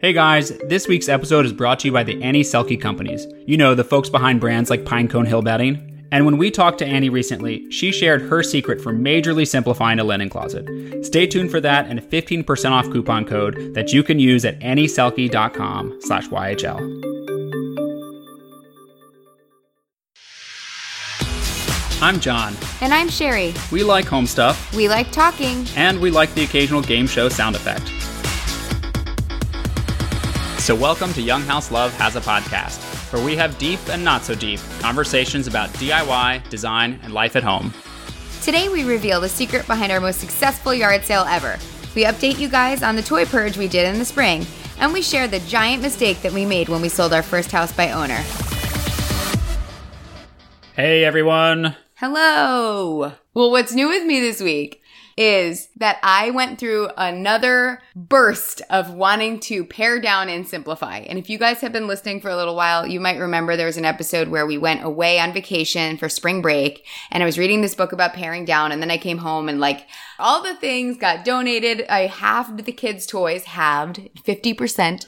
Hey guys, this week's episode is brought to you by the Annie Selke Companies. You know, the folks behind brands like Pinecone Hill Bedding. And when we talked to Annie recently, she shared her secret for majorly simplifying a linen closet. Stay tuned for that and a 15% off coupon code that you can use at annieselke.com slash YHL. I'm John. And I'm Sherry. We like home stuff. We like talking. And we like the occasional game show sound effect. So, welcome to Young House Love Has a Podcast, where we have deep and not so deep conversations about DIY, design, and life at home. Today, we reveal the secret behind our most successful yard sale ever. We update you guys on the toy purge we did in the spring, and we share the giant mistake that we made when we sold our first house by owner. Hey, everyone. Hello. Well, what's new with me this week is that I went through another burst of wanting to pare down and simplify. And if you guys have been listening for a little while, you might remember there was an episode where we went away on vacation for spring break and I was reading this book about paring down and then I came home and like all the things got donated. I halved the kids' toys, halved 50%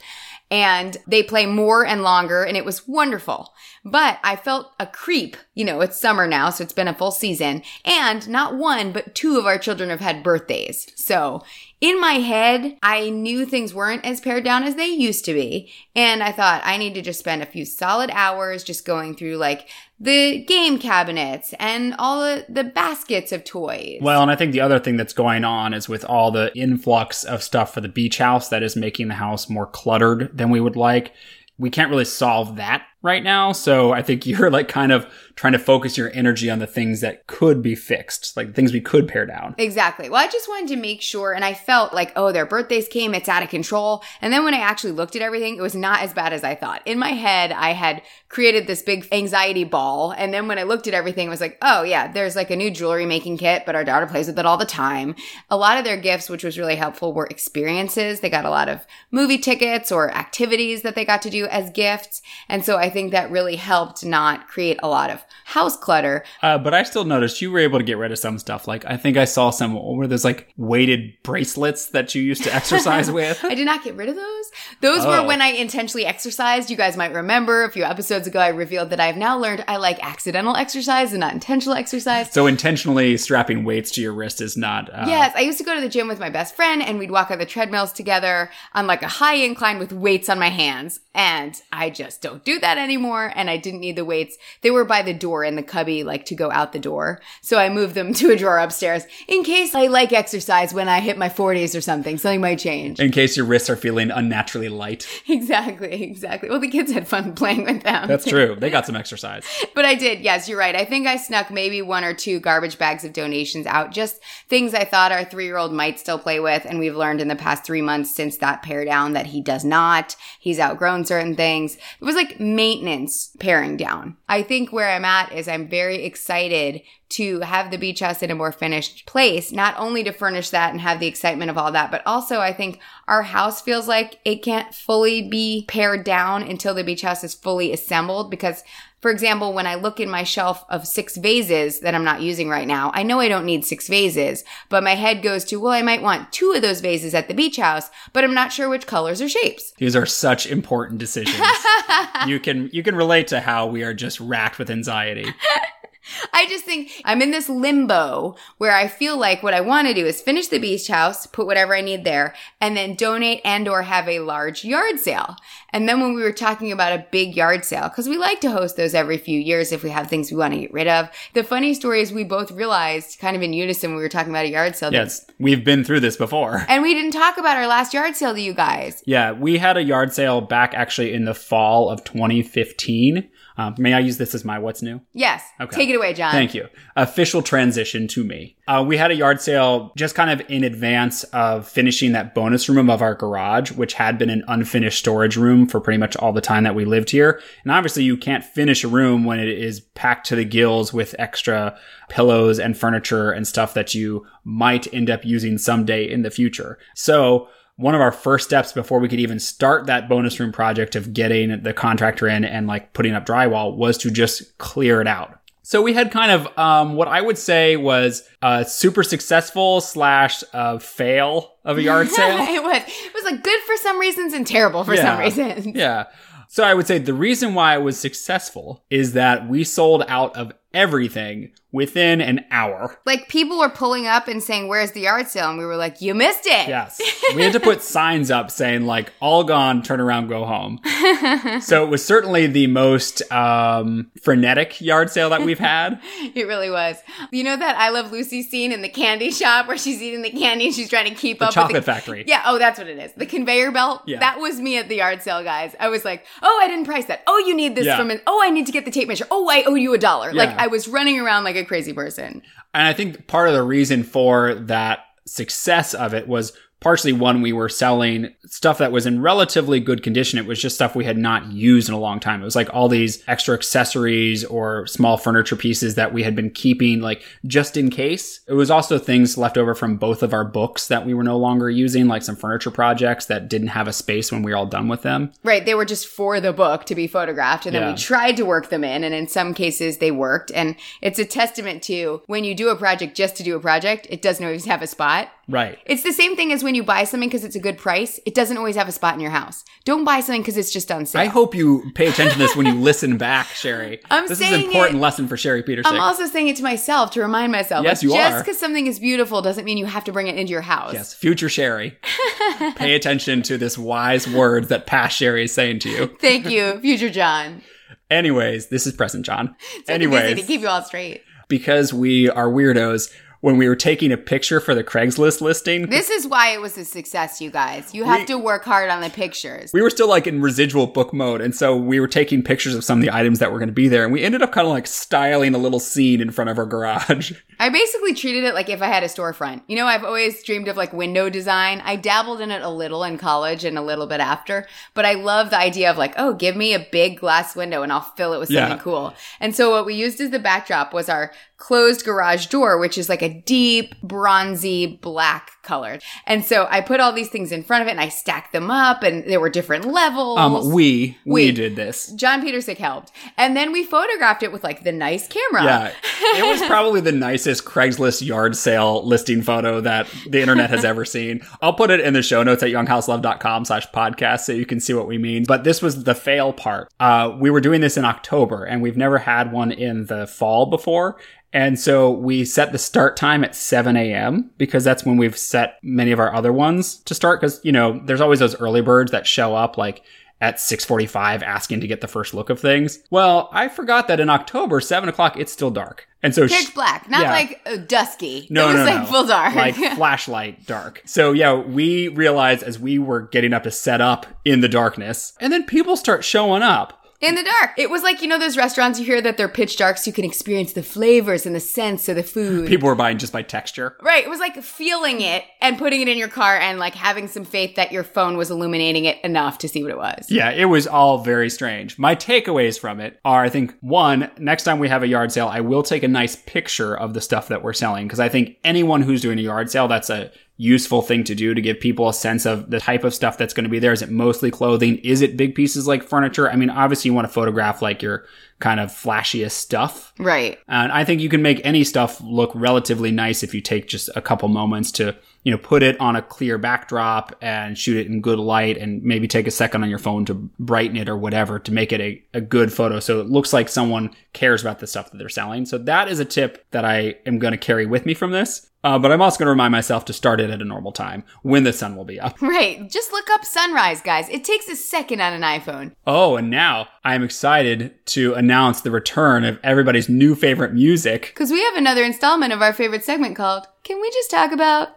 and they play more and longer and it was wonderful. But I felt a creep. You know, it's summer now, so it's been a full season and not one, but two of our children have had birthdays. So in my head, I knew things weren't as pared down as they used to be. And I thought I need to just spend a few solid hours just going through like the game cabinets and all the, the baskets of toys. Well, and I think the other thing that's going on is with all the influx of stuff for the beach house that is making the house more cluttered than we would like. We can't really solve that right now. So I think you're like kind of trying to focus your energy on the things that could be fixed, like things we could pare down. Exactly. Well, I just wanted to make sure, and I felt like, oh, their birthdays came, it's out of control. And then when I actually looked at everything, it was not as bad as I thought. In my head, I had created this big anxiety ball. And then when I looked at everything, it was like, oh, yeah, there's like a new jewelry making kit, but our daughter plays with it all the time. A lot of their gifts, which was really helpful, were experiences. They got a lot of movie tickets or activities that they got to do as gifts. And so I think that really helped not create a lot of house clutter. Uh, but I still noticed you were able to get rid of some stuff. Like I think I saw some where there's like weighted bracelets that you used to exercise with. I did not get rid of those. Those oh. were when I intentionally exercised. You guys might remember a few episodes ago I revealed that I've now learned I like accidental exercise and not intentional exercise. So intentionally strapping weights to your wrist is not. Uh... Yes, I used to go to the gym with my best friend and we'd walk on the treadmills together on like a high incline with weights on my hands. And I just don't do that anymore. And I didn't need the weights. They were by the door in the cubby, like to go out the door. So I moved them to a drawer upstairs in case I like exercise when I hit my 40s or something. Something might change. In case your wrists are feeling unnaturally light. Exactly, exactly. Well, the kids had fun playing with them. That's true. They got some exercise. but I did. Yes, you're right. I think I snuck maybe one or two garbage bags of donations out. Just things I thought our three year old might still play with. And we've learned in the past three months since that pare down that he does not. He's outgrown certain things. It was like maintenance paring down. I think where I'm at is I'm very excited to have the beach house in a more finished place, not only to furnish that and have the excitement of all that, but also I think our house feels like it can't fully be pared down until the beach house is fully assembled because for example, when I look in my shelf of six vases that I'm not using right now, I know I don't need six vases, but my head goes to, well, I might want two of those vases at the beach house, but I'm not sure which colors or shapes. These are such important decisions. you can you can relate to how we are just racked with anxiety. I just think I'm in this limbo where I feel like what I want to do is finish the beach house, put whatever I need there, and then donate and or have a large yard sale. And then when we were talking about a big yard sale, because we like to host those every few years if we have things we want to get rid of. The funny story is we both realized kind of in unison we were talking about a yard sale. Yes, we've been through this before. And we didn't talk about our last yard sale to you guys. Yeah, we had a yard sale back actually in the fall of 2015. Um, may I use this as my what's new? Yes. Okay. Take it away, John. Thank you. Official transition to me. Uh, we had a yard sale just kind of in advance of finishing that bonus room of our garage, which had been an unfinished storage room for pretty much all the time that we lived here. And obviously, you can't finish a room when it is packed to the gills with extra pillows and furniture and stuff that you might end up using someday in the future. So, one of our first steps before we could even start that bonus room project of getting the contractor in and like putting up drywall was to just clear it out. So we had kind of um, what I would say was a super successful slash uh, fail of a yard sale. it was. It was like good for some reasons and terrible for some reasons. Yeah. So I would say the reason why it was successful is that we sold out of everything within an hour. Like people were pulling up and saying, "Where's the yard sale?" And we were like, "You missed it." Yes. We had to put signs up saying like all gone, turn around, go home. so it was certainly the most um, frenetic yard sale that we've had. It really was. You know that I Love Lucy scene in the candy shop where she's eating the candy and she's trying to keep The up chocolate with the chocolate factory. Yeah, oh, that's what it is. The conveyor belt. Yeah. That was me at the yard sale, guys. I was like, oh, I didn't price that. Oh, you need this Yeah. from an. Oh, I need to get the tape measure. Oh, I owe you a dollar. Like Yeah. I was running around like a crazy person. And I think part of the reason for that success of it was partially one we were selling stuff that was in relatively good condition. It was just stuff we had not used in a long time. It was like all these extra accessories or small furniture pieces that we had been keeping like just in case. It was also things left over from both of our books that we were no longer using, like some furniture projects that didn't have a space when we were all done with them. Right. They were just for the book to be photographed. And then Yeah. we tried to work them in. And in some cases, they worked. And it's a testament to when you do a project just to do a project, it doesn't always have a spot. Right. It's the same thing as when you buy something because it's a good price. It doesn't always have a spot in your house. Don't buy something because it's just on sale. I hope you pay attention to this when you listen back, Sherry. I'm this is saying an important it- lesson for Sherry Petersik. I'm also saying it to myself to remind myself. Yes, you just because something is beautiful doesn't mean you have to bring it into your house. Yes, future Sherry. Pay attention to this wise words that past Sherry is saying to you. Thank you, future John. Anyways, this is present John. It's busy to Anyways, keep you all straight. because we are weirdos, when we were taking a picture for the Craigslist listing, This is why it was a success, you guys. You have We- to work hard on the pictures. we were still like in residual book mode. And so we were taking pictures of some of the items that were going to be there. And we ended up kind of like styling a little scene in front of our garage. I basically treated it like if I had a storefront. You know, I've always dreamed of like window design. I dabbled in it a little in college and a little bit after, but I love the idea of like, oh, give me a big glass window and I'll fill it with something Yeah. cool. And so what we used as the backdrop was our closed garage door, which is like a deep bronzy black color. And so I put all these things in front of it and I stacked them up and there were different levels. Um, we, we, We. did this. John Petersik helped. And then we photographed it with like the nice camera. Yeah, it was probably the nicest Craigslist yard sale listing photo that the internet has ever seen. I'll put it in the show notes at younghouselove.com slash podcast so you can see what we mean. But this was the fail part. Uh, we were doing this in October and we've never had one in the fall before. And so we set the start time at 7 a.m. because that's when we've set many of our other ones to start. Cause, you know, there's always those early birds that show up like at 6:45 asking to get the first look of things. Well, I forgot that in October, seven o'clock, it's still dark, and so Pitch sh- black, not Yeah. like uh, dusky. no, it was no, like no. full dark. like flashlight dark. So yeah, we realized as we were getting up to set up in the darkness, and then people start showing up. In the dark. It was like, you know, those restaurants you hear that they're pitch dark so you can experience the flavors and the scents of the food. People were buying just by texture. Right. It was like feeling it and putting it in your car and like having some faith that your phone was illuminating it enough to see what it was. Yeah, it was all very strange. My takeaways from it are I think one, next time we have a yard sale, I will take a nice picture of the stuff that we're selling because I think anyone who's doing a yard sale, that's a useful thing to do to give people a sense of the type of stuff that's going to be there. Is it mostly clothing? Is it big pieces like furniture? I mean, obviously you want to photograph like your kind of flashiest stuff. Right. And I think you can make any stuff look relatively nice if you take just a couple moments to, you know, put it on a clear backdrop and shoot it in good light and maybe take a second on your phone to brighten it or whatever to make it a, a good photo. So it looks like someone cares about the stuff that they're selling. So that is a tip that I am going to carry with me from this. Uh, but I'm also going to remind myself to start it at a normal time when the sun will be up. Right. Just look up sunrise, guys. It takes a second on an iPhone. Oh, and now I am excited to announce the return of everybody's new favorite music. Because we have another installment of our favorite segment called Can We Just Talk About?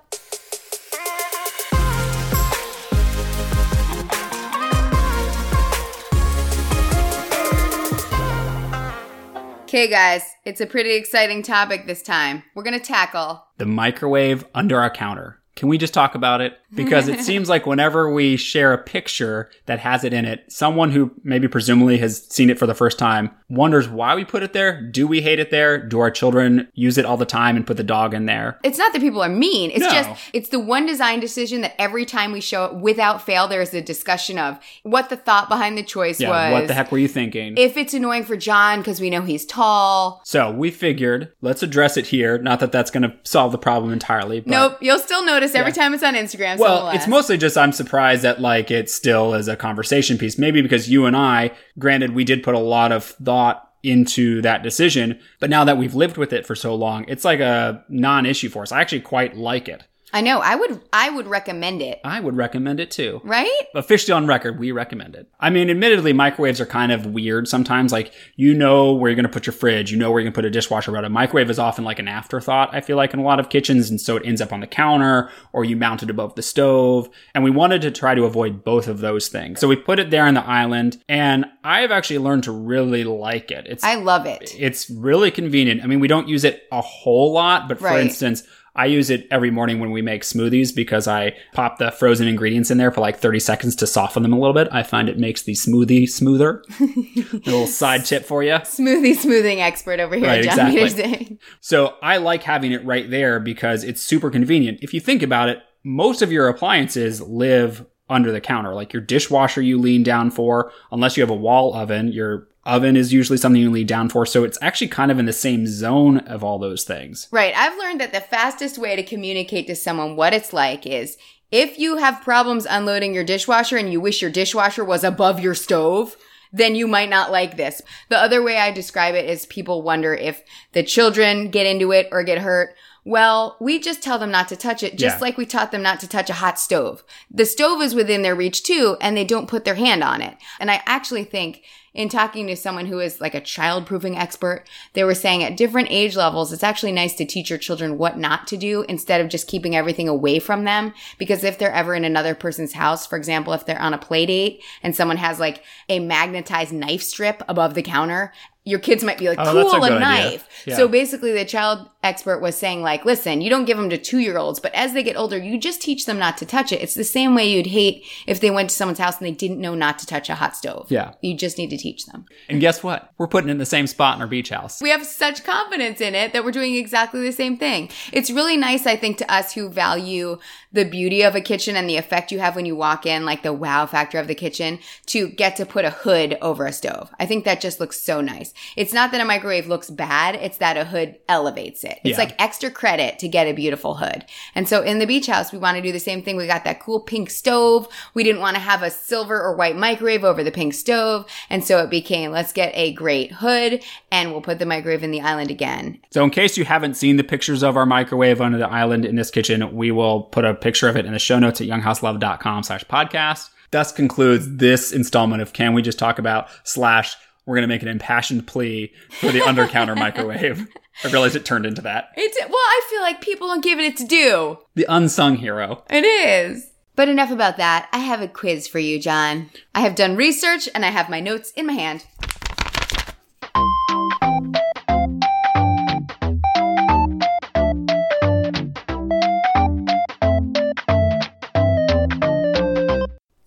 Okay, guys, it's a pretty exciting topic this time. We're going to tackle The microwave under our counter. Can we just talk about it? Because it seems like whenever we share a picture that has it in it, someone who maybe presumably has seen it for the first time wonders why we put it there. Do we hate it there? Do our children use it all the time and put the dog in there? It's not that people are mean. It's No. just, it's the one design decision that every time we show it without fail, there is a discussion of what the thought behind the choice Yeah, was. what the heck were you thinking? If it's annoying for John because we know he's tall. so we figured, let's address it here. Not that that's going to solve the problem entirely. But Nope, you'll still notice every Yeah. time it's on Instagram. Well, it's mostly just I'm surprised that like it still is a conversation piece. Maybe because you and I, granted, we did put a lot of thought into that decision, but now that we've lived with it for so long, it's like a non-issue for us. I actually quite like it. I know. I would, I would recommend it. I would recommend it too. Right? Officially on record, we recommend it. I mean, admittedly, microwaves are kind of weird sometimes. Like, you know where you're going to put your fridge, you know where you're going to put a dishwasher, but a microwave is often like an afterthought, I feel like, in a lot of kitchens. And so it ends up on the counter or you mount it above the stove. And we wanted to try to avoid both of those things. So we put it there on the island. And I've actually learned to really like it. It's, I love it. it's really convenient. I mean, we don't use it a whole lot, but for Right. instance, I use it every morning when we make smoothies because I pop the frozen ingredients in there for like 30 seconds to soften them a little bit. I find it makes the smoothie smoother. a little side tip for you. Smoothie smoothing expert over here, Right, John exactly. Petersik. So I like having it right there because it's super convenient. If you think about it, most of your appliances live under the counter. Like your dishwasher you lean down for, unless you have a wall oven, your oven is usually something you lean down for. So it's actually kind of in the same zone of all those things. Right. I've learned that the fastest way to communicate to someone what it's like is if you have problems unloading your dishwasher and you wish your dishwasher was above your stove, then you might not like this. The other way I describe it is people wonder if the children get into it or get hurt. Well, we just tell them not to touch it, just Yeah. like we taught them not to touch a hot stove. The stove is within their reach too, and they don't put their hand on it. And I actually think in talking to someone who is like a child proofing expert, they were saying at different age levels, it's actually nice to teach your children what not to do instead of just keeping everything away from them. Because if they're ever in another person's house, for example, if they're on a play date and someone has like a magnetized knife strip above the counter, your kids might be like, Oh, that's a cool, a, knife. Yeah. So basically the child expert was saying like, listen, you don't give them to two year olds, but as they get older, you just teach them not to touch it. It's the same way you'd hate if they went to someone's house and they didn't know not to touch a hot stove. Yeah. You just need to teach them. And guess what? We're putting in the same spot in our beach house. We have such confidence in it that we're doing exactly the same thing. It's really nice, I think, to us who value the beauty of a kitchen and the effect you have when you walk in, like the wow factor of the kitchen, to get to put a hood over a stove. I think that just looks so nice. It's not that a microwave looks bad, it's that a hood elevates it. It's Yeah. like extra credit to get a beautiful hood. And so in the beach house, we want to do the same thing. We got that cool pink stove. We didn't want to have a silver or white microwave over the pink stove. And so it became, let's get a great hood and we'll put the microwave in the island again. So, in case you haven't seen the pictures of our microwave under the island in this kitchen, we will put a picture of it in the show notes at younghouselove.com slash podcast. Thus concludes this installment of Can We Just Talk About slash we're going to make an impassioned plea for the under counter microwave. I realized it turned into that. It's, well, I feel like people don't give it its due. The unsung hero. It is. But enough about that. I have a quiz for you, John. I have done research and I have my notes in my hand.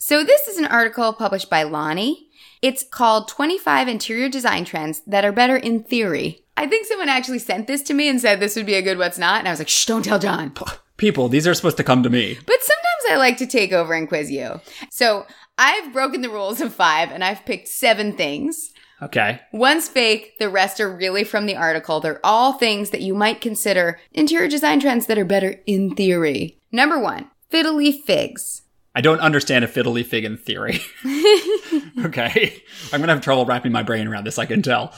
So, this is an article published by Lonny. It's called 25 Interior Design Trends That Are Better in Theory. I think someone actually sent this to me and said this would be a good what's not. And I was like, shh, don't tell John. People, these are supposed to come to me. But sometimes I like to take over and quiz you. So I've broken the rules of five and I've picked seven things. Okay. One's fake, the rest are really from the article. They're all things that you might consider interior design trends that are better in theory. Number one, fiddly figs. I don't understand a fiddly fig in theory. okay. I'm going to have trouble wrapping my brain around this, I can tell.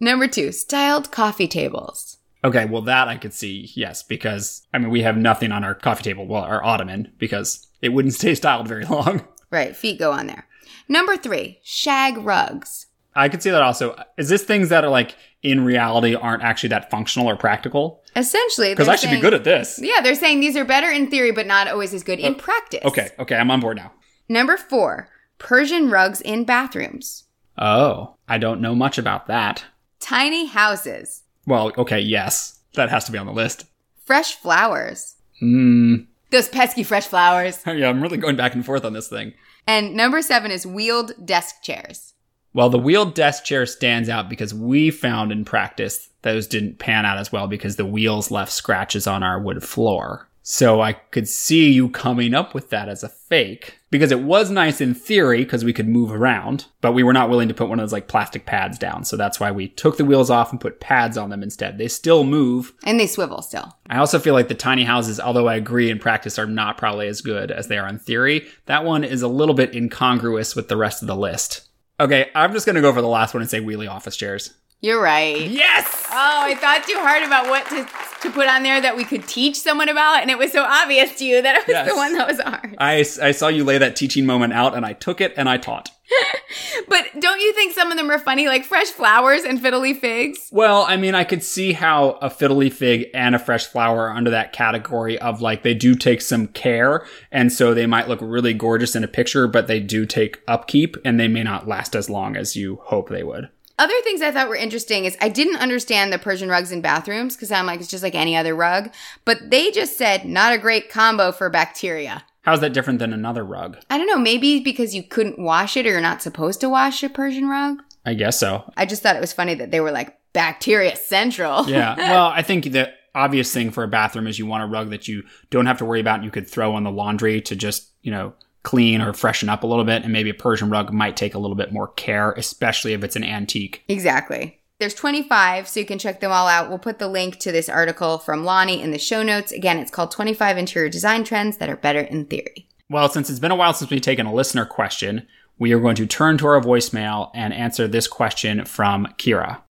Number two, styled coffee tables. Okay, well, that I could see, yes, because, I mean, we have nothing on our coffee table, well, our ottoman, because it wouldn't stay styled very long. Right, feet go on there. Number three, shag rugs. I could see that also. Is this things that are like in reality aren't actually that functional or practical? Essentially, Because I should be good at this. Yeah, they're saying these are better in theory, but not always as good in practice. Okay, okay, I'm on board now. Number four, Persian rugs in bathrooms. Oh, I don't know much about that. Tiny houses. Well, okay, yes, that has to be on the list. Fresh flowers. Hmm. Those pesky fresh flowers. yeah, I'm really going back and forth on this thing. And number seven is wheeled desk chairs. Well, the wheeled desk chair stands out because we found in practice those didn't pan out as well because the wheels left scratches on our wood floor. So I could see you coming up with that as a fake because it was nice in theory because we could move around, but we were not willing to put one of those like plastic pads down. So that's why we took the wheels off and put pads on them instead. They still move. And they swivel still. I also feel like the tiny houses, although I agree in practice, are not probably as good as they are in theory. That one is a little bit incongruous with the rest of the list. Okay, I'm just gonna go for the last one and say wheelie office chairs. You're right. Yes! Oh, I thought too hard about what to, to put on there that we could teach someone about, and it was so obvious to you that it was Yes. the one that was hard. I, I saw you lay that teaching moment out and I took it and I taught. But don't you think some of them are funny, like fresh flowers and fiddly figs? Well, I mean, I could see how a fiddly fig and a fresh flower are under that category of like they do take some care, and so they might look really gorgeous in a picture, but they do take upkeep and they may not last as long as you hope they would. Other things I thought were interesting is I didn't understand the Persian rugs in bathrooms because I'm like, it's just like any other rug. But they just said, not a great combo for bacteria. How's that different than another rug? I don't know, maybe because you couldn't wash it or you're not supposed to wash a Persian rug. I guess so. I just thought it was funny that they were like bacteria central. Yeah. Well, I think the obvious thing for a bathroom is you want a rug that you don't have to worry about and you could throw on the laundry to just, you know, clean or freshen up a little bit. And maybe a Persian rug might take a little bit more care, especially if it's an antique. Exactly. There's 25, so you can check them all out. We'll put the link to this article from Lonny in the show notes. Again, it's called 25 Interior Design Trends That Are Better in Theory. Well, since it's been a while since we've taken a listener question, we are going to turn to our voicemail and answer this question from Kira.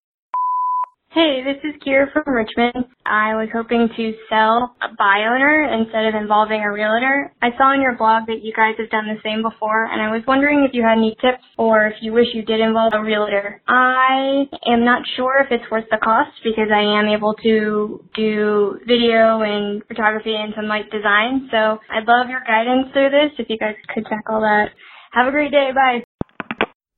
Hey, this is Kira from Richmond. I was hoping to sell a by owner instead of involving a realtor. I saw on your blog that you guys have done the same before, and I was wondering if you had any tips or if you wish you did involve a realtor. I am not sure if it's worth the cost because I am able to do video and photography and some light design. So I'd love your guidance through this if you guys could tackle that. Have a great day. Bye.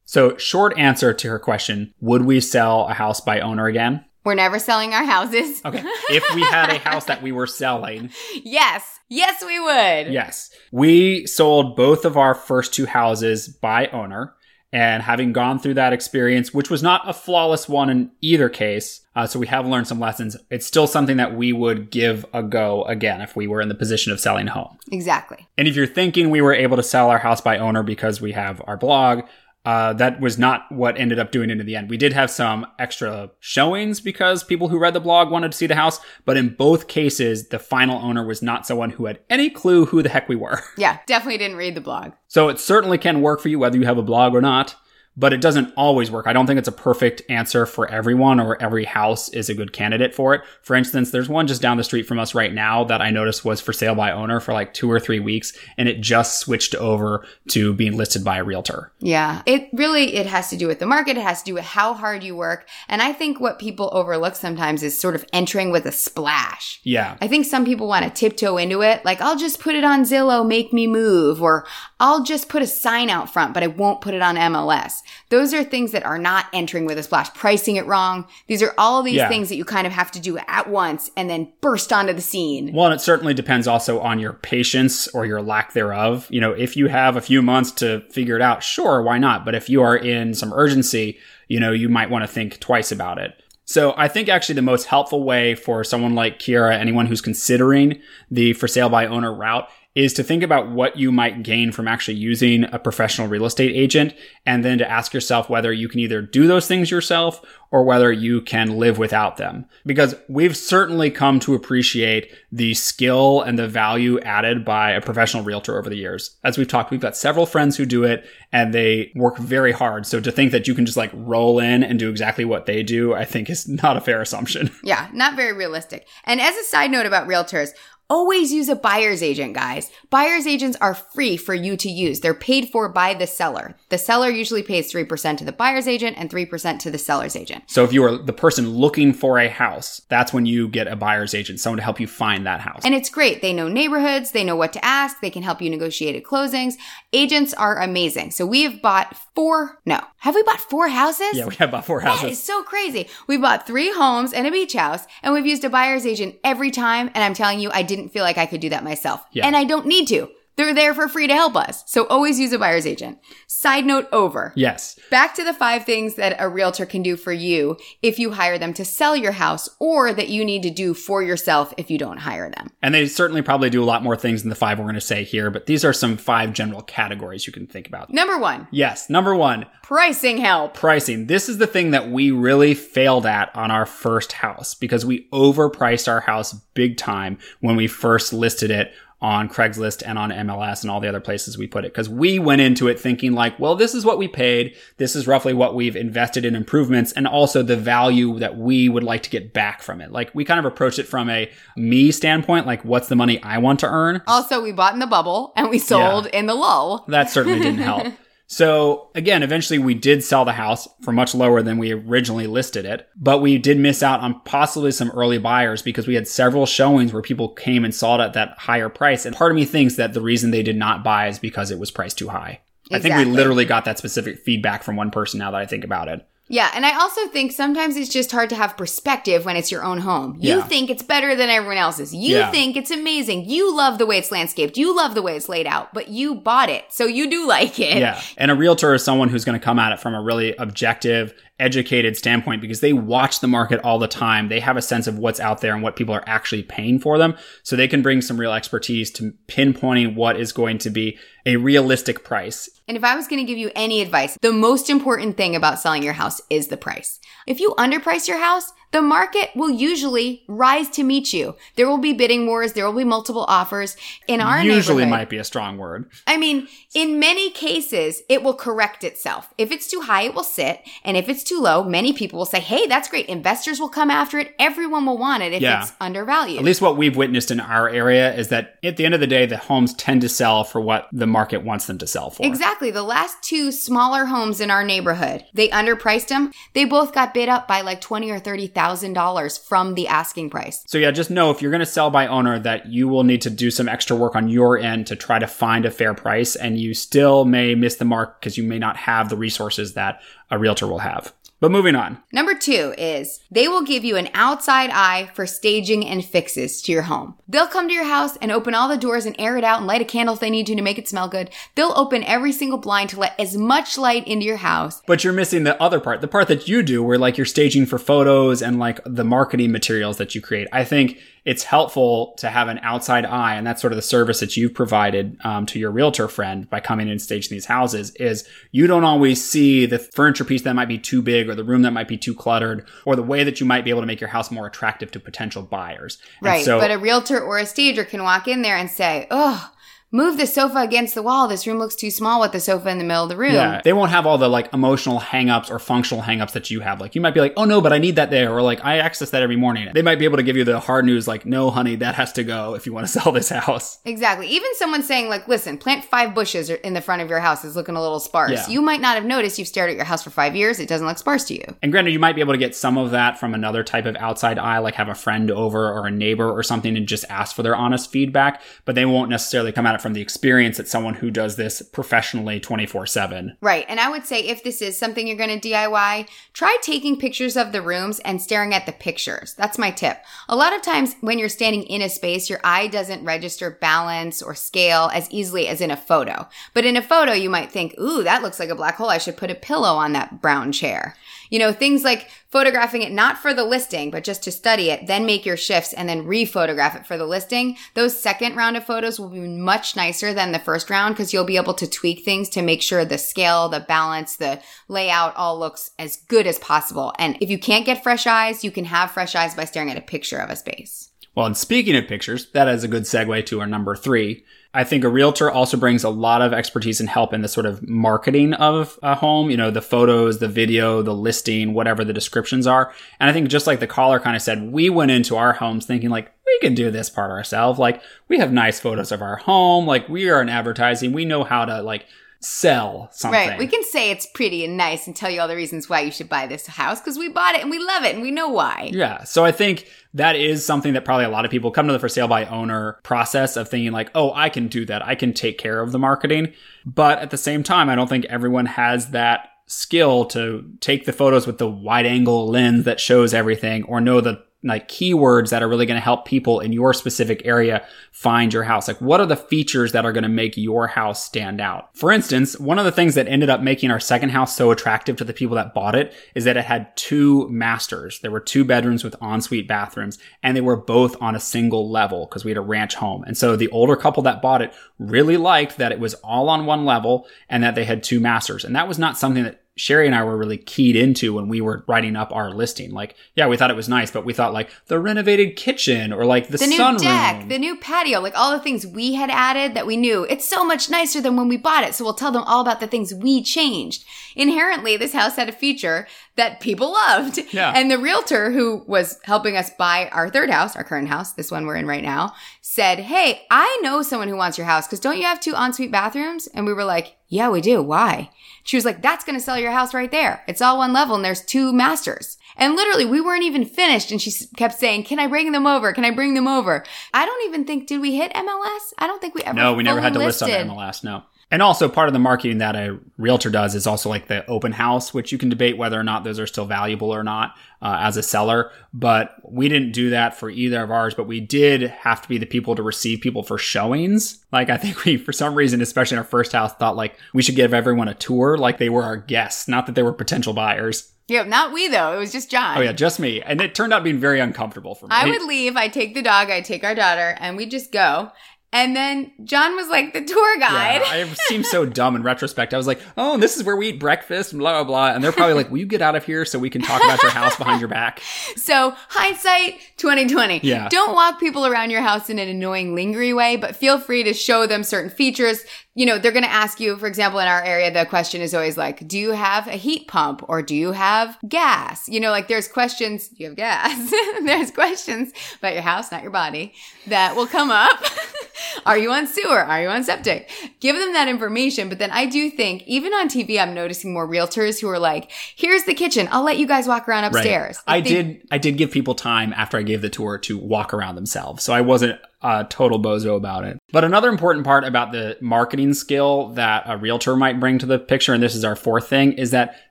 So, short answer to her question Would we sell a house by owner again? We're never selling our houses. Okay. if we had a house that we were selling, yes. Yes, we would. yes. We sold both of our first two houses by owner. And having gone through that experience, which was not a flawless one in either case, uh, so we have learned some lessons, it's still something that we would give a go again if we were in the position of selling a home. Exactly. And if you're thinking we were able to sell our house by owner because we have our blog, uh, that was not what ended up doing it in the end. We did have some extra showings because people who read the blog wanted to see the house, but in both cases, the final owner was not someone who had any clue who the heck we were. Yeah, definitely didn't read the blog. So it certainly can work for you whether you have a blog or not, but it doesn't always work. I don't think it's a perfect answer for everyone or every house is a good candidate for it. For instance, there's one just down the street from us right now that I noticed was for sale by owner for like two or three weeks and it just switched over to being listed by a realtor. Yeah. It really it has to do with the market, it has to do with how hard you work. And I think what people overlook sometimes is sort of entering with a splash. Yeah. I think some people want to tiptoe into it, like I'll just put it on Zillow, make me move, or I'll just put a sign out front, but I won't put it on MLS. Those are things that are not entering with a splash, pricing it wrong. These are all these Yeah. things that you kind of have to do at once and then burst onto the scene. Well, and it certainly depends also on your patience or your lack thereof. You know, if you have a few months to figure it out, sure, why not? But if you are in some urgency, you know, you might want to think twice about it. So I think actually the most helpful way for someone like Kira, anyone who's considering the for sale by owner route, is to think about what you might gain from actually using a professional real estate agent and then to ask yourself whether you can either do those things yourself or whether you can live without them. Because we've certainly come to appreciate the skill and the value added by a professional realtor over the years. As we've talked, we've got several friends who do it and they work very hard. So to think that you can just like roll in and do exactly what they do, I think is not a fair assumption. Yeah, not very realistic. And as a side note about realtors, always use a buyer's agent, guys. Buyer's agents are free for you to use. They're paid for by the seller. The seller usually pays 3% to the buyer's agent and 3% to the seller's agent. So if you are the person looking for a house, that's when you get a buyer's agent, someone to help you find that house. And it's great. They know neighborhoods, they know what to ask, they can help you negotiate at closings. Agents are amazing. So we have bought four, no, have we bought four houses? yeah, we have bought four houses. is so crazy. We bought three homes and a beach house, and we've used a buyer's agent every time. And I'm telling you, I didn't didn't feel like I could do that myself. Yeah. And I don't need to. They're there for free to help us. So always use a buyer's agent. Side note over. Yes. Back to the five things that a realtor can do for you if you hire them to sell your house or that you need to do for yourself if you don't hire them. And they certainly probably do a lot more things than the five we're going to say here, but these are some five general categories you can think about. Number one, Yes. Number one, pricing help. pricing. This is the thing that we really failed at on our first house because we overpriced our house big time when we first listed it on Craigslist and on MLS and all the other places we put it. Cause we went into it thinking like, well, this is what we paid. This is roughly what we've invested in improvements and also the value that we would like to get back from it. Like we kind of approached it from a me standpoint, like what's the money I want to earn? Also, we bought in the bubble and we sold in the lull. That certainly didn't help. So again, eventually we did sell the house for much lower than we originally listed it, but we did miss out on possibly some early buyers because we had several showings where people came and saw it at that higher price. And part of me thinks that the reason they did not buy is because it was priced too high. I think we literally got that specific feedback from one person now that I think about it. Yeah, and I also think sometimes it's just hard to have perspective when it's your own home. You Yeah. think it's better than everyone else's. You Yeah. think it's amazing. You love the way it's landscaped. You love the way it's laid out, but you bought it. So you do like it. Yeah. And a realtor is someone who's going to come at it from a really objective, educated standpoint because they watch the market all the time. They have a sense of what's out there and what people are actually paying for them. So they can bring some real expertise to pinpointing what is going to be a realistic price. And if I was going to give you any advice, the most important thing about selling your house is the price. If you underprice your house, the market will usually rise to meet you. There will be bidding wars. There will be multiple offers. In our Usually might be a strong word. I mean, in many cases, it will correct itself. If it's too high, it will sit. And if it's too low, many people will say, hey, that's great. Investors will come after it. Everyone will want it if Yeah. it's undervalued. At least what we've witnessed in our area is that at the end of the day, the homes tend to sell for what the market wants them to sell for. Exactly. The last two smaller homes in our neighborhood, they underpriced them. They both got bid up by like twenty or thirty thousand dollars from the asking price. So yeah, just know if you're going to sell by owner that you will need to do some extra work on your end to try to find a fair price and you still may miss the mark because you may not have the resources that a realtor will have. But moving on. Number two is they will give you an outside eye for staging and fixes to your home. They'll come to your house and open all the doors and air it out and light a candle if they need to to make it smell good. They'll open every single blind to let as much light into your house. But you're missing the other part, the part that you do where like you're staging for photos and like the marketing materials that you create. I think it's helpful to have an outside eye and that's sort of the service that you've provided um, to your realtor friend by coming in and staging these houses is you don't always see the furniture piece that might be too big or the room that might be too cluttered or the way that you might be able to make your house more attractive to potential buyers. And Right. so but a realtor or a stager can walk in there and say, oh, move the sofa against the wall. This room looks too small with the sofa in the middle of the room. Yeah, they won't have all the like emotional hangups or functional hangups that you have. Like you might be like, "Oh no, but I need that there," or like, "I access that every morning." They might be able to give you the hard news, like, "No, honey, that has to go if you want to sell this house." Exactly. Even someone saying like, "Listen, plant five bushes in the front of your house is looking a little sparse." Yeah. You might not have noticed you've stared at your house for five years; it doesn't look sparse to you. And granted, you might be able to get some of that from another type of outside eye, like have a friend over or a neighbor or something, and just ask for their honest feedback. But they won't necessarily come at it from the experience that someone who does this professionally, twenty four seven. Right. And I would say if this is something you're going to DIY, try taking pictures of the rooms and staring at the pictures. That's my tip. A lot of times when you're standing in a space, your eye doesn't register balance or scale as easily as in a photo. But in a photo, you might think, ooh, that looks like a black hole. I should put a pillow on that brown chair. You know, things like photographing it not for the listing, but just to study it, then make your shifts and then re-photograph it for the listing. Those second round of photos will be much nicer than the first round because you'll be able to tweak things to make sure the scale, the balance, the layout all looks as good as possible. And if you can't get fresh eyes, you can have fresh eyes by staring at a picture of a space. Well, and speaking of pictures, that is a good segue to our number three. I think a realtor also brings a lot of expertise and help in the sort of marketing of a home, you know, the photos, the video, the listing, whatever the descriptions are. And I think just like the caller kind of said, we went into our homes thinking like, we can do this part ourselves. Like, we have nice photos of our home. Like, we are in advertising. We know how to like sell something. Right. We can say it's pretty and nice and tell you all the reasons why you should buy this house because we bought it and we love it and we know why. Yeah. So I think that is something that probably a lot of people come to the for sale by owner process of thinking like, oh, I can do that. I can take care of the marketing. But at the same time, I don't think everyone has that skill to take the photos with the wide angle lens that shows everything or know the like keywords that are really going to help people in your specific area find your house? Like what are the features that are going to make your house stand out? For instance, one of the things that ended up making our second house so attractive to the people that bought it is that it had two masters. There were two bedrooms with ensuite bathrooms and they were both on a single level because we had a ranch home. And so the older couple that bought it really liked that it was all on one level and that they had two masters. And that was not something that Sherry and I were really keyed into when we were writing up our listing. Like, yeah, we thought it was nice, but we thought like the renovated kitchen or like the, the new deck, the new patio, like all the things we had added that we knew it's so much nicer than when we bought it. So we'll tell them all about the things we changed. Inherently, this house had a feature that people loved. Yeah. And the realtor who was helping us buy our third house, our current house, this one we're in right now, said, Hey, I know someone who wants your house because don't you have two ensuite bathrooms? And we were like, Yeah, we do. Why? She was like, That's going to sell your house right there. It's all one level and there's two masters. And literally, we weren't even finished. And she kept saying, Can I bring them over? Can I bring them over? I don't even think, did we hit MLS? I don't think we ever No, we never had to list on listed. MLS. No. And also part of the marketing that a realtor does is also like the open house, which you can debate whether or not those are still valuable or not uh, as a seller. But we didn't do that for either of ours, but we did have to be the people to receive people for showings. Like I think we, for some reason, especially in our first house, thought like we should give everyone a tour, like they were our guests, not that they were potential buyers. Yeah, not we though. It was just John. Oh yeah, just me. And it turned out being very uncomfortable for me. I would leave. I'd take the dog. I'd take our daughter, and we'd just go. And then John was like the tour guide. Yeah, I seem so dumb in retrospect. I was like, oh, this is where we eat breakfast blah, blah, blah. And they're probably like, will you get out of here so we can talk about your house behind your back? So hindsight 2020. Yeah. Don't walk people around your house in an annoying, lingering way, but feel free to show them certain features. You know, they're going to ask you, for example, in our area, the question is always like, do you have a heat pump or do you have gas? You know, like there's questions, do you have gas? there's questions about your house, not your body, that will come up. Are you on sewer? Are you on septic? Give them that information. But then I do think, even on TV, I'm noticing more realtors who are like, here's the kitchen. I'll let you guys walk around upstairs. Like I they- did. I did give people time after I gave the tour to walk around themselves, so I wasn't a total bozo about it. But another important part about the marketing skill that a realtor might bring to the picture, and this is our fourth thing, is that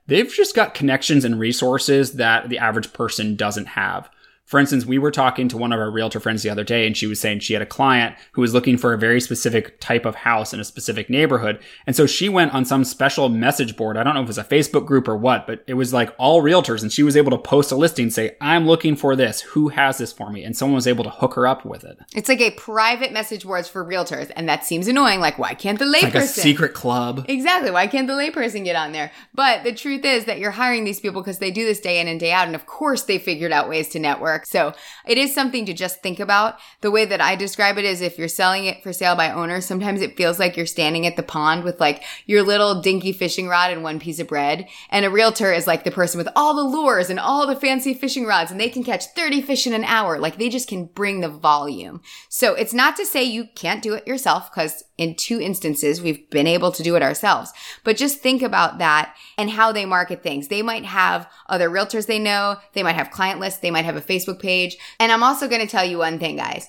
they've just got connections and resources that the average person doesn't have. For instance, we were talking to one of our realtor friends the other day, and she was saying she had a client who was looking for a very specific type of house in a specific neighborhood. And so she went on some special message board. I don't know if it was a Facebook group or what, but it was like all realtors. And she was able to post a listing, say, I'm looking for this. Who has this for me? And someone was able to hook her up with it. It's like a private message boards for realtors, and that seems annoying. Like, why can't the layperson? Like a secret club. Exactly. Why can't the layperson get on there? But the truth is that you're hiring these people because they do this day in and day out. And of course, they figured out ways to network. So it is something to just think about. The way that I describe it is if you're selling it for sale by owner, sometimes it feels like you're standing at the pond with like your little dinky fishing rod and one piece of bread. And a realtor is like the person with all the lures and all the fancy fishing rods and they can catch 30 fish in an hour. Like they just can bring the volume. So it's not to say you can't do it yourself because in two instances, we've been able to do it ourselves. But just think about that and how they market things. They might have other realtors they know. They might have client lists. They might have a Facebook page. And I'm also going to tell you one thing, guys.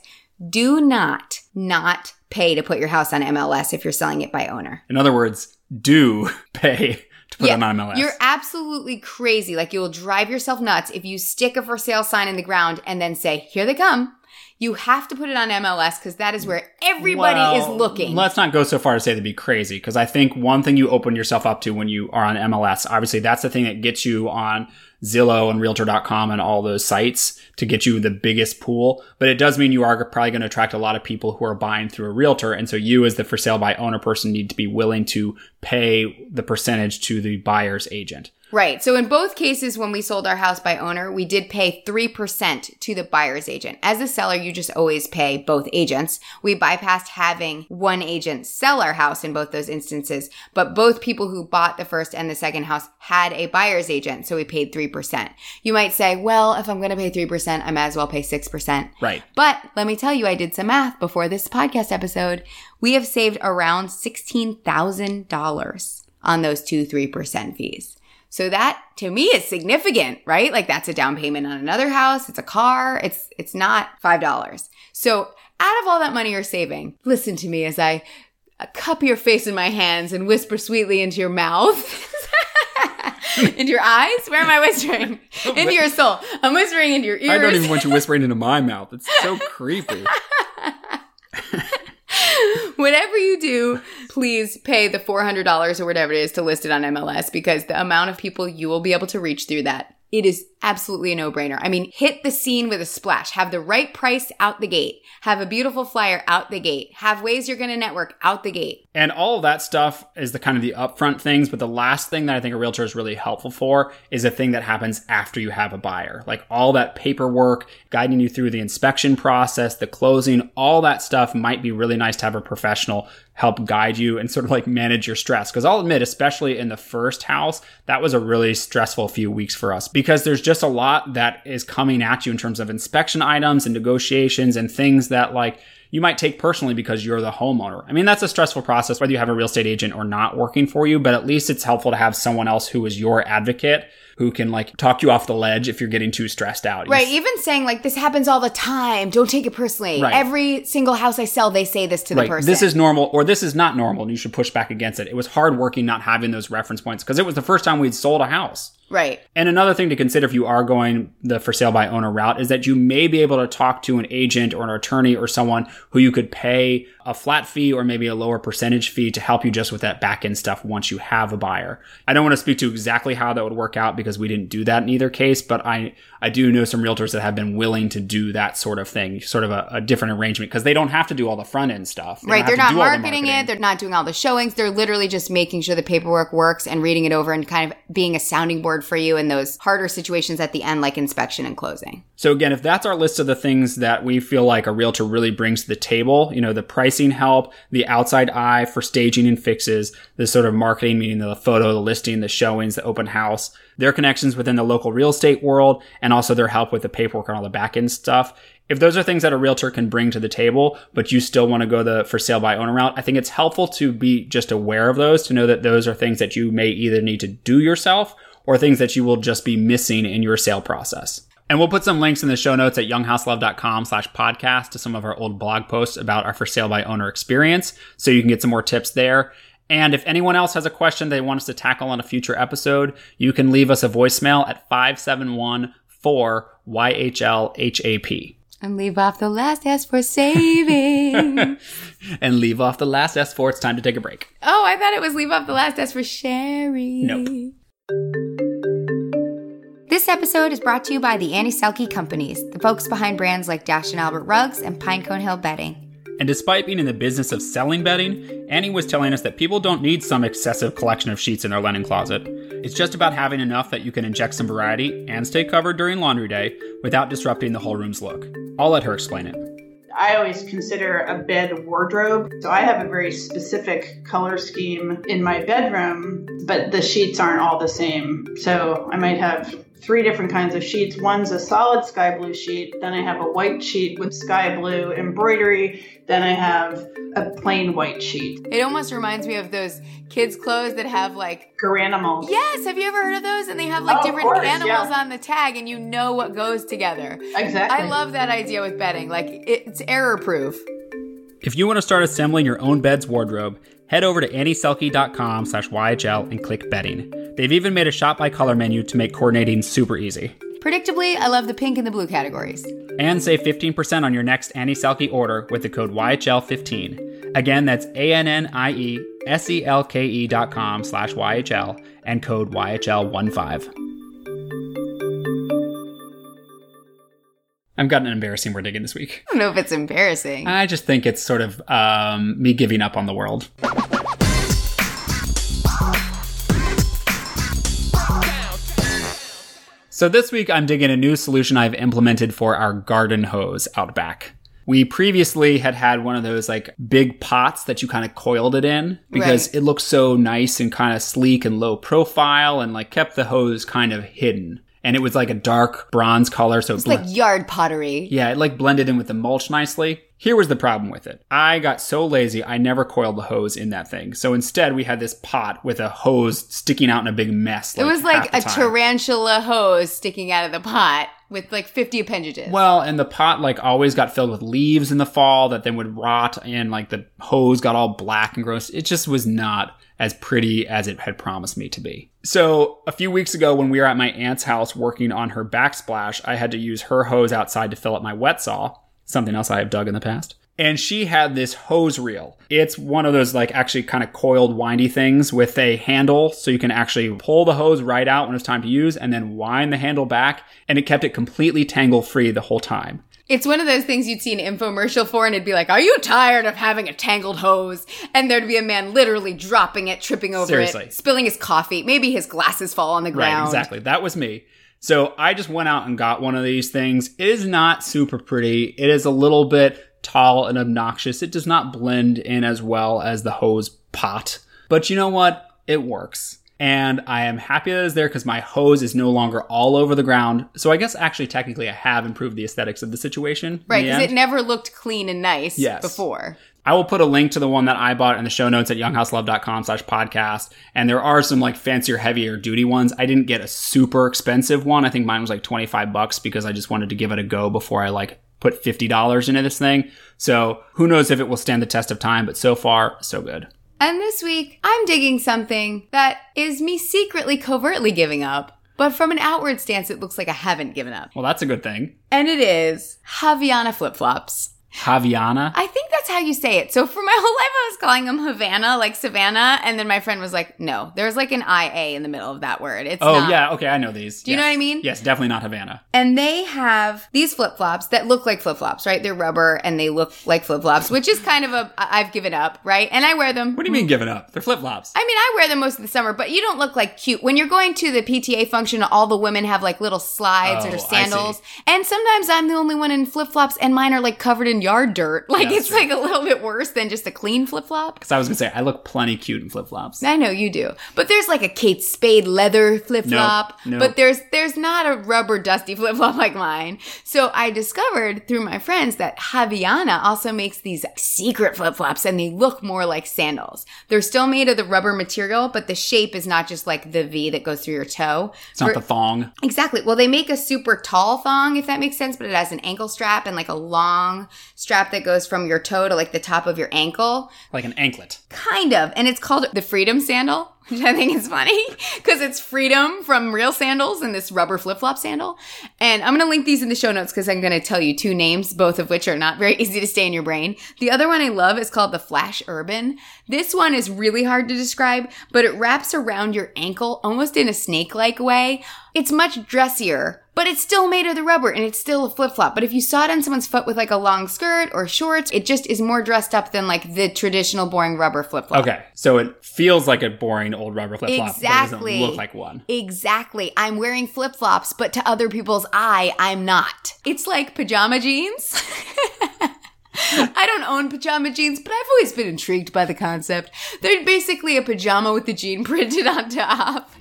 Do not, not pay to put your house on MLS if you're selling it by owner. In other words, do pay to put it on MLS. You're absolutely crazy. Like you'll drive yourself nuts if you stick a for sale sign in the ground and then say, here they come. You have to put it on MLS because that is where everybody is looking. Let's not go so far to say to be crazy, because I think one thing you open yourself up to when you are on MLS, obviously that's the thing that gets you on Zillow and Realtor.com and all those sites to get you the biggest pool. But it does mean you are probably going to attract a lot of people who are buying through a realtor. And so you as the for sale by owner person need to be willing to pay the percentage to the buyer's agent. Right. So in both cases, when we sold our house by owner, we did pay 3% to the buyer's agent. As a seller, you just always pay both agents. We bypassed having one agent sell our house in both those instances, but both people who bought the first and the second house had a buyer's agent. So we paid 3%. You might say, well, if I'm going to pay 3%, I might as well pay 6%. Right. But let me tell you, I did some math before this podcast episode. We have saved around $16,000 on those two 3% fees. So that to me is significant, right? Like that's a down payment on another house. It's a car. It's, it's not $5. So out of all that money you're saving, listen to me as I uh, cup your face in my hands and whisper sweetly into your mouth. into your eyes? Where am I whispering? into your soul. I'm whispering into your ears. I don't even want you whispering into my mouth. It's so creepy. Whatever you do, please pay the $400 or whatever it is to list it on MLS because the amount of people you will be able to reach through that it is absolutely a no brainer. I mean, hit the scene with a splash. Have the right price out the gate. Have a beautiful flyer out the gate. Have ways you're going to network out the gate. And all of that stuff is the kind of the upfront things. But the last thing that I think a realtor is really helpful for is a thing that happens after you have a buyer. Like all that paperwork, guiding you through the inspection process, the closing, all that stuff might be really nice to have a professional help guide you and sort of like manage your stress. Cause I'll admit, especially in the first house, that was a really stressful few weeks for us because there's just a lot that is coming at you in terms of inspection items and negotiations and things that like, you might take personally because you're the homeowner. I mean, that's a stressful process, whether you have a real estate agent or not working for you, but at least it's helpful to have someone else who is your advocate who can like talk you off the ledge if you're getting too stressed out. Right. Even saying like this happens all the time. Don't take it personally. Right. Every single house I sell, they say this to the person. This is normal or this is not normal and you should push back against it. It was hard working not having those reference points because it was the first time we'd sold a house. Right. And another thing to consider if you are going the for sale by owner route is that you may be able to talk to an agent or an attorney or someone who you could pay a flat fee or maybe a lower percentage fee to help you just with that back end stuff once you have a buyer. I don't want to speak to exactly how that would work out because we didn't do that in either case, but I I do know some realtors that have been willing to do that sort of thing, sort of a, a different arrangement because they don't have to do all the front end stuff. They right. They're not marketing, the marketing, it. They're not doing all the showings. They're literally just making sure the paperwork works and reading it over and kind of being a sounding board for you in those harder situations at the end, like inspection and closing. So again, if that's our list of the things that we feel like a realtor really brings to the table, you know, the pricing help, the outside eye for staging and fixes, the sort of marketing, meaning the photo, the listing, the showings, the open house, their connections within the local real estate world, and also their help with the paperwork and all the back end stuff. If those are things that a realtor can bring to the table, but you still want to go the for sale by owner route, I think it's helpful to be just aware of those, to know that those are things that you may either need to do yourself or things that you will just be missing in your sale process. And we'll put some links in the show notes at younghouselove.com slash podcast to some of our old blog posts about our for sale by owner experience. So you can get some more tips there. And if anyone else has a question they want us to tackle on a future episode, you can leave us a voicemail at 571 4 YHLHAP. And leave off the last S for saving. and leave off the last S for it's time to take a break. Oh, I thought it was leave off the last S for sharing. Nope. This episode is brought to you by the Annie Selke Companies, the folks behind brands like Dash and Albert Rugs and Pinecone Hill Bedding. And despite being in the business of selling bedding, Annie was telling us that people don't need some excessive collection of sheets in their linen closet. It's just about having enough that you can inject some variety and stay covered during laundry day without disrupting the whole room's look. I'll let her explain it. I always consider a bed wardrobe. So I have a very specific color scheme in my bedroom, but the sheets aren't all the same. So I might have three different kinds of sheets. One's a solid sky blue sheet, then I have a white sheet with sky blue embroidery, then I have a plain white sheet. It almost reminds me of those kids' clothes that have like Garanimals. Yes, have you ever heard of those? And they have like Oh, different course, animals yeah. on the tag, and you know what goes together. Exactly. I love that idea with bedding. Like it's error proof. If you want to start assembling your own bed's wardrobe, head over to annieselke.com slash YHL and click bedding. They've even made a shop by color menu to make coordinating super easy. Predictably, I love the pink and the blue categories. And save 15% on your next Annie Selke order with the code YHL15. Again, that's A-N-N-I-E S-E-L-K-E dot com slash YHL and code YHL15. I've got an embarrassing word again this week. I don't know if it's embarrassing. I just think it's sort of um, me giving up on the world. So this week I'm digging a new solution I've implemented for our garden hose out back. We previously had had one of those like big pots that you kind of coiled it in because Right. it looked so nice and kind of sleek and low profile and like kept the hose kind of hidden. And it was like a dark bronze color, so it's like yard pottery. yeah, it like blended in with the mulch nicely. Here was the problem with it. I got so lazy, I never coiled the hose in that thing. So instead, we had this pot with a hose sticking out in a big mess. It was like a tarantula hose sticking out of the pot. with like 50 appendages. Well, and the pot like always got filled with leaves in the fall that then would rot, and like the hose got all black and gross. It just was not as pretty as it had promised me to be. So a few weeks ago, when we were at my aunt's house working on her backsplash, I had to use her hose outside to fill up my wet saw. Something else I have dug in the past. And she had this hose reel. It's one of those like actually kind of coiled windy things with a handle so you can actually pull the hose right out when it's time to use and then wind the handle back and it kept it completely tangle free the whole time. It's one of those things you'd see an infomercial for, and it'd be like, Are you tired of having a tangled hose? And there'd be a man literally dropping it, tripping over Seriously. it, spilling his coffee. Maybe his glasses fall on the ground. Right, exactly. That was me. So I just went out and got one of these things. It is not super pretty. It is a little bit tall and obnoxious. It does not blend in as well as the hose pot. But you know what? It works. And I am happy that it's there because my hose is no longer all over the ground. So I guess actually technically I have improved the aesthetics of the situation. Right, because it never looked clean and nice Yes. before. I will put a link to the one that I bought in the show notes at younghouselove.com slash podcast. And there are some like fancier, heavier duty ones. I didn't get a super expensive one. I think mine was like 25 bucks because I just wanted to give it a go before I like put $50 into this thing. So who knows if it will stand the test of time, but so far, so good. And this week, I'm digging something that is me secretly, covertly giving up. But from an outward stance, it looks like I haven't given up. Well, that's a good thing. And it is Havana flip flops. Havaianas. I think that's how you say it. So for my whole life, I was calling them Havana, like Savannah. And then my friend was like, no, there's like an IA in the middle of that word. It's Oh, not. yeah. Okay. I know these. Do you know what I mean? Yes, definitely not Havana. And they have these flip flops that look like flip flops, right? They're rubber and they look like flip flops, which is kind of a I've given up, right? And I wear them. What do you mean given up? They're flip flops. I mean, I wear them most of the summer, but you don't look like cute. When you're going to the PTA function, all the women have like little slides Oh, or sandals. And sometimes I'm the only one in flip flops and mine are like covered in yard dirt. Like Yeah, it's that's like a little bit worse than just a clean flip flop. Because I was to say, I look plenty cute in flip flops. I know you do. But there's like a Kate Spade leather flip flop. Nope, nope. But there's there's not a rubber dusty flip flop like mine. So I discovered through my friends that Havaianas also makes these secret flip flops and they look more like sandals. They're still made of the rubber material, but the shape is not just like the V that goes through your toe. It's not the thong. Exactly. Well, they make a super tall thong, if that makes sense, but it has an ankle strap and like a long strap that goes from your toe to like the top of your ankle. Like an anklet. Kind of. And it's called the Freedom Sandal, which I think is funny because it's freedom from real sandals and this rubber flip flop sandal. And I'm going to link these in the show notes because I'm going to tell you two names, both of which are not very easy to stay in your brain. The other one I love is called the Flash Urban. This one is really hard to describe, but it wraps around your ankle almost in a snake like way. It's much dressier, but it's still made of the rubber and it's still a flip flop. But if you saw it on someone's foot with like a long skirt or shorts, it just is more dressed up than like the traditional boring rubber flip flop. Okay. So it feels like a boring old rubber flip flop. Exactly. But it doesn't look like one. Exactly. I'm wearing flip flops, but to other people's eye, I'm not. It's like pajama jeans. I don't own pajama jeans, but I've always been intrigued by the concept. They're basically a pajama with the jean printed on top.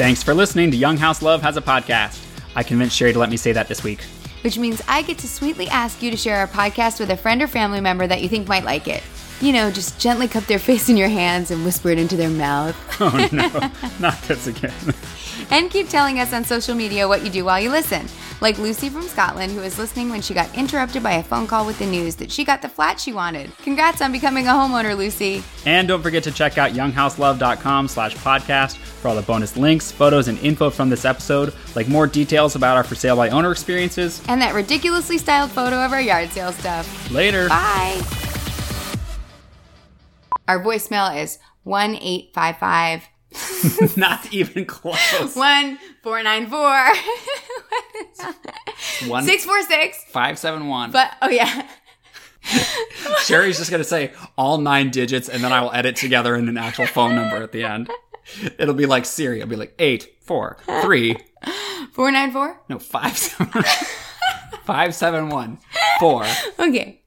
Thanks for listening to Young House Love Has a Podcast. I convinced Sherry to let me say that this week. Which means I get to sweetly ask you to share our podcast with a friend or family member that you think might like it. You know, just gently cup their face in your hands and whisper it into their mouth. Oh no, not this again. And keep telling us on social media what you do while you listen. Like Lucy from Scotland, who was listening when she got interrupted by a phone call with the news that she got the flat she wanted. Congrats on becoming a homeowner, Lucy. And don't forget to check out younghouselove.com slash podcast for all the bonus links, photos, and info from this episode, like more details about our for sale by owner experiences. And that ridiculously styled photo of our yard sale stuff. Later. Bye. Our voicemail is 1855 Not even close. 1494 One 646. five seven one. But, oh yeah. Sherry's just gonna say all nine digits, and then I will edit together in an actual phone number at the end. It'll be like Siri. It'll be like eight four three 494? no five seven five seven one four. Okay.